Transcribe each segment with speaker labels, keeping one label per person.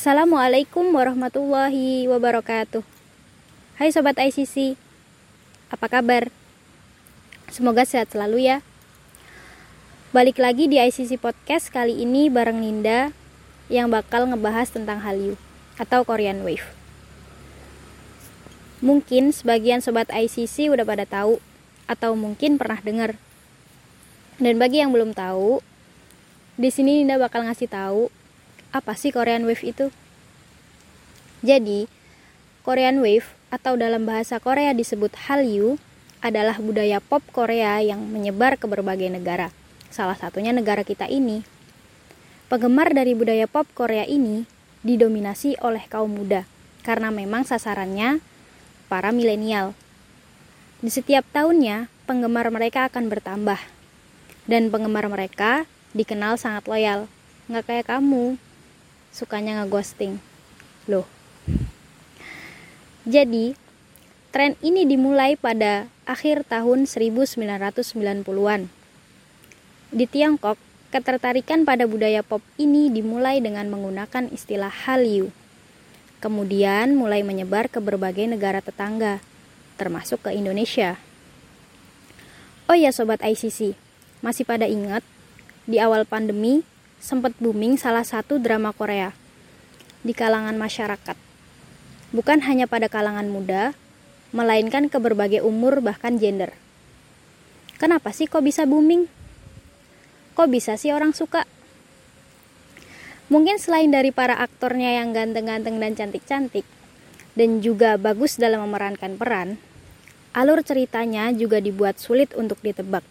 Speaker 1: Assalamualaikum warahmatullahi wabarakatuh. Hai sobat ICC, apa kabar? Semoga sehat selalu ya. Balik lagi di ICC Podcast kali ini bareng Ninda yang bakal ngebahas tentang Hallyu atau Korean Wave. Mungkin sebagian sobat ICC udah pada tahu atau mungkin pernah dengar. Dan bagi yang belum tahu, di sini Ninda bakal ngasih tahu apa sih Korean Wave itu? Jadi, Korean Wave atau dalam bahasa Korea disebut Hallyu adalah budaya pop Korea yang menyebar ke berbagai negara. Salah satunya negara kita ini. Penggemar dari budaya pop Korea ini didominasi oleh kaum muda karena memang sasarannya para milenial. Di setiap tahunnya, penggemar mereka akan bertambah. Dan penggemar mereka dikenal sangat loyal. Nggak kayak kamu, sukanya ngeghosting. Loh. Jadi, tren ini dimulai pada akhir tahun 1990-an. Di Tiongkok, ketertarikan pada budaya pop ini dimulai dengan menggunakan istilah Hallyu. Kemudian mulai menyebar ke berbagai negara tetangga, termasuk ke Indonesia. Oh ya sobat ICC, masih pada ingat di awal pandemi sempat booming salah satu drama Korea di kalangan masyarakat. Bukan hanya pada kalangan muda, melainkan ke berbagai umur bahkan gender. Kenapa sih kok bisa booming? Kok bisa sih orang suka? Mungkin selain dari para aktornya yang ganteng-ganteng dan cantik-cantik, dan juga bagus dalam memerankan peran, alur ceritanya juga dibuat sulit untuk ditebak.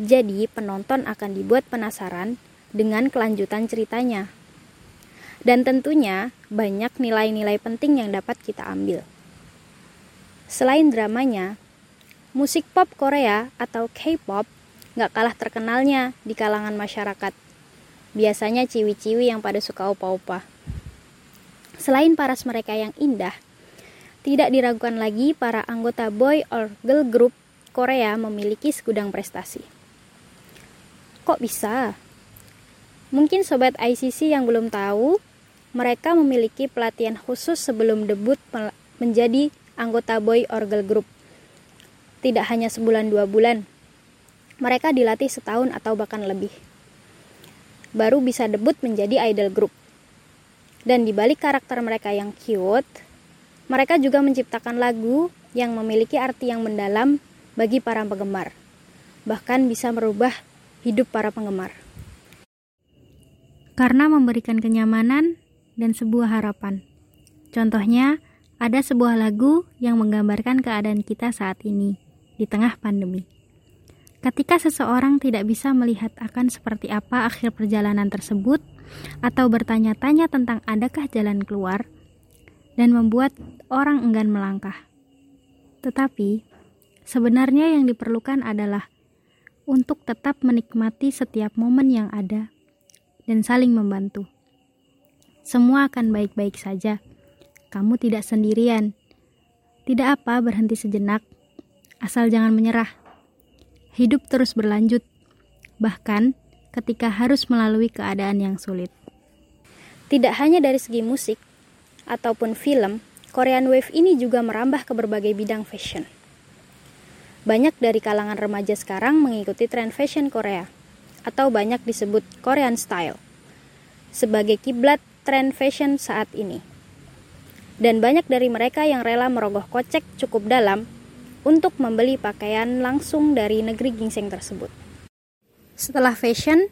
Speaker 1: Jadi, penonton akan dibuat penasaran dengan kelanjutan ceritanya. Dan tentunya banyak nilai-nilai penting yang dapat kita ambil. Selain dramanya, musik pop Korea atau K-pop gak kalah terkenalnya di kalangan masyarakat. Biasanya ciwi-ciwi yang pada suka opa-opa. Selain paras mereka yang indah, tidak diragukan lagi para anggota boy or girl group Korea memiliki segudang prestasi. Kok bisa? Mungkin sobat ICC yang belum tahu, mereka memiliki pelatihan khusus sebelum debut menjadi anggota boy or girl group. Tidak hanya sebulan dua bulan, mereka dilatih setahun atau bahkan lebih. Baru bisa debut menjadi idol group. Dan di balik karakter mereka yang cute, mereka juga menciptakan lagu yang memiliki arti yang mendalam bagi para penggemar. Bahkan bisa merubah hidup para penggemar karena memberikan kenyamanan dan sebuah harapan. Contohnya, ada sebuah lagu yang menggambarkan keadaan kita saat ini di tengah pandemi. Ketika seseorang tidak bisa melihat akan seperti apa akhir perjalanan tersebut, atau bertanya-tanya tentang adakah jalan keluar, dan membuat orang enggan melangkah. Tetapi, sebenarnya yang diperlukan adalah untuk tetap menikmati setiap momen yang ada dan saling membantu. Semua akan baik-baik saja. Kamu tidak sendirian. Tidak apa berhenti sejenak, asal jangan menyerah. Hidup terus berlanjut, bahkan ketika harus melalui keadaan yang sulit. Tidak hanya dari segi musik ataupun film, Korean Wave ini juga merambah ke berbagai bidang fashion. Banyak dari kalangan remaja sekarang mengikuti tren fashion Korea atau banyak disebut Korean style sebagai kiblat tren fashion saat ini. Dan banyak dari mereka yang rela merogoh kocek cukup dalam untuk membeli pakaian langsung dari negeri gingseng tersebut. Setelah fashion,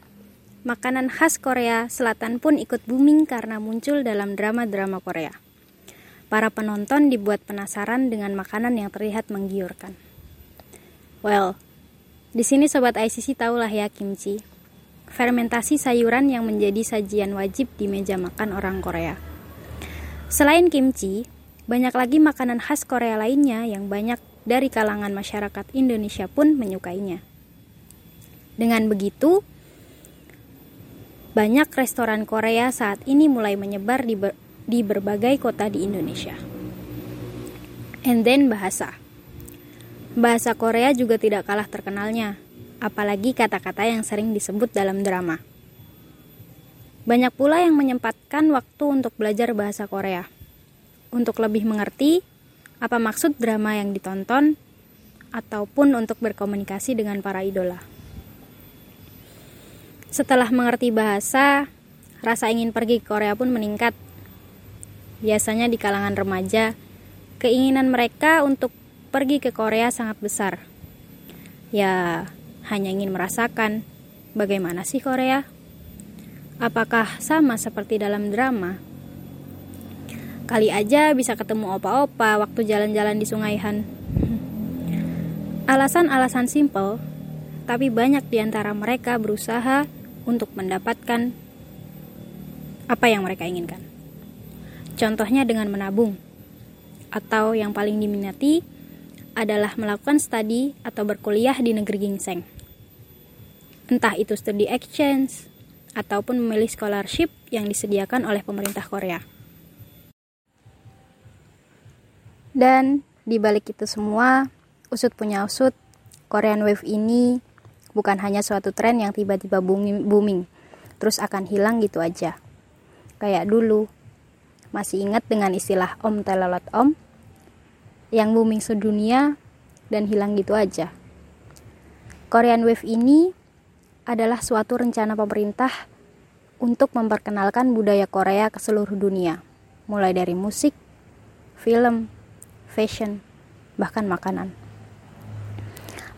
Speaker 1: makanan khas Korea Selatan pun ikut booming karena muncul dalam drama-drama Korea. Para penonton dibuat penasaran dengan makanan yang terlihat menggiurkan. Well, di sini sobat ICC tahulah ya kimchi. Fermentasi sayuran yang menjadi sajian wajib di meja makan orang Korea. Selain kimchi, banyak lagi makanan khas Korea lainnya yang banyak dari kalangan masyarakat Indonesia pun menyukainya. Dengan begitu, banyak restoran Korea saat ini mulai menyebar di, ber di berbagai kota di Indonesia. And then bahasa. Bahasa Korea juga tidak kalah terkenalnya, apalagi kata-kata yang sering disebut dalam drama. Banyak pula yang menyempatkan waktu untuk belajar bahasa Korea. Untuk lebih mengerti apa maksud drama yang ditonton ataupun untuk berkomunikasi dengan para idola. Setelah mengerti bahasa, rasa ingin pergi ke Korea pun meningkat. Biasanya di kalangan remaja, keinginan mereka untuk pergi ke Korea sangat besar. Ya, hanya ingin merasakan bagaimana sih Korea. Apakah sama seperti dalam drama? Kali aja bisa ketemu opa-opa waktu jalan-jalan di Sungai Han. Alasan-alasan simple, tapi banyak di antara mereka berusaha untuk mendapatkan apa yang mereka inginkan. Contohnya dengan menabung, atau yang paling diminati adalah melakukan studi atau berkuliah di negeri gingseng. Entah itu studi exchange, ataupun memilih scholarship yang disediakan oleh pemerintah Korea. Dan di balik itu semua, usut punya usut, Korean Wave ini bukan hanya suatu tren yang tiba-tiba booming, terus akan hilang gitu aja. Kayak dulu, masih ingat dengan istilah Om Telolet Om, yang booming sedunia dan hilang gitu aja. Korean Wave ini adalah suatu rencana pemerintah untuk memperkenalkan budaya Korea ke seluruh dunia, mulai dari musik, film, fashion, bahkan makanan.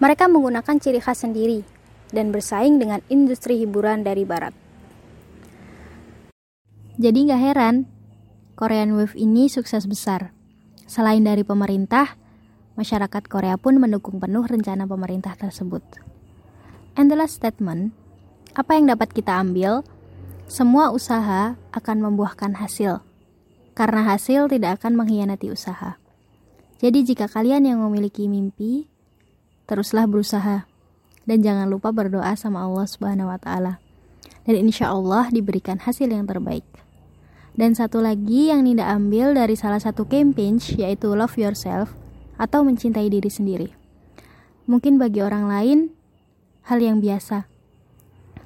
Speaker 1: Mereka menggunakan ciri khas sendiri dan bersaing dengan industri hiburan dari barat. Jadi nggak heran, Korean Wave ini sukses besar. Selain dari pemerintah, masyarakat Korea pun mendukung penuh rencana pemerintah tersebut. And the last statement, apa yang dapat kita ambil? Semua usaha akan membuahkan hasil, karena hasil tidak akan mengkhianati usaha. Jadi jika kalian yang memiliki mimpi, teruslah berusaha dan jangan lupa berdoa sama Allah Subhanahu wa taala. Dan insya Allah diberikan hasil yang terbaik. Dan satu lagi yang Ninda ambil dari salah satu campaign yaitu love yourself atau mencintai diri sendiri. Mungkin bagi orang lain hal yang biasa.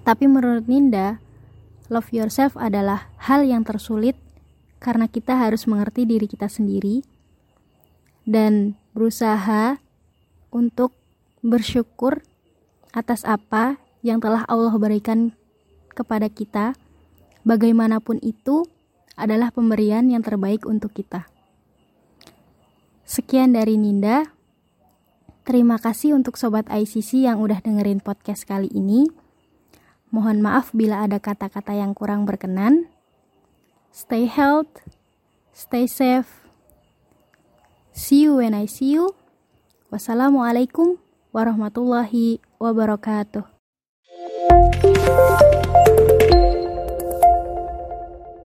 Speaker 1: Tapi menurut Ninda, love yourself adalah hal yang tersulit karena kita harus mengerti diri kita sendiri dan berusaha untuk bersyukur atas apa yang telah Allah berikan kepada kita. Bagaimanapun itu adalah pemberian yang terbaik untuk kita. Sekian dari Ninda. Terima kasih untuk Sobat ICC yang udah dengerin podcast kali ini. Mohon maaf bila ada kata-kata yang kurang berkenan. Stay healthy, stay safe. See you when I see you. Wassalamualaikum warahmatullahi wabarakatuh.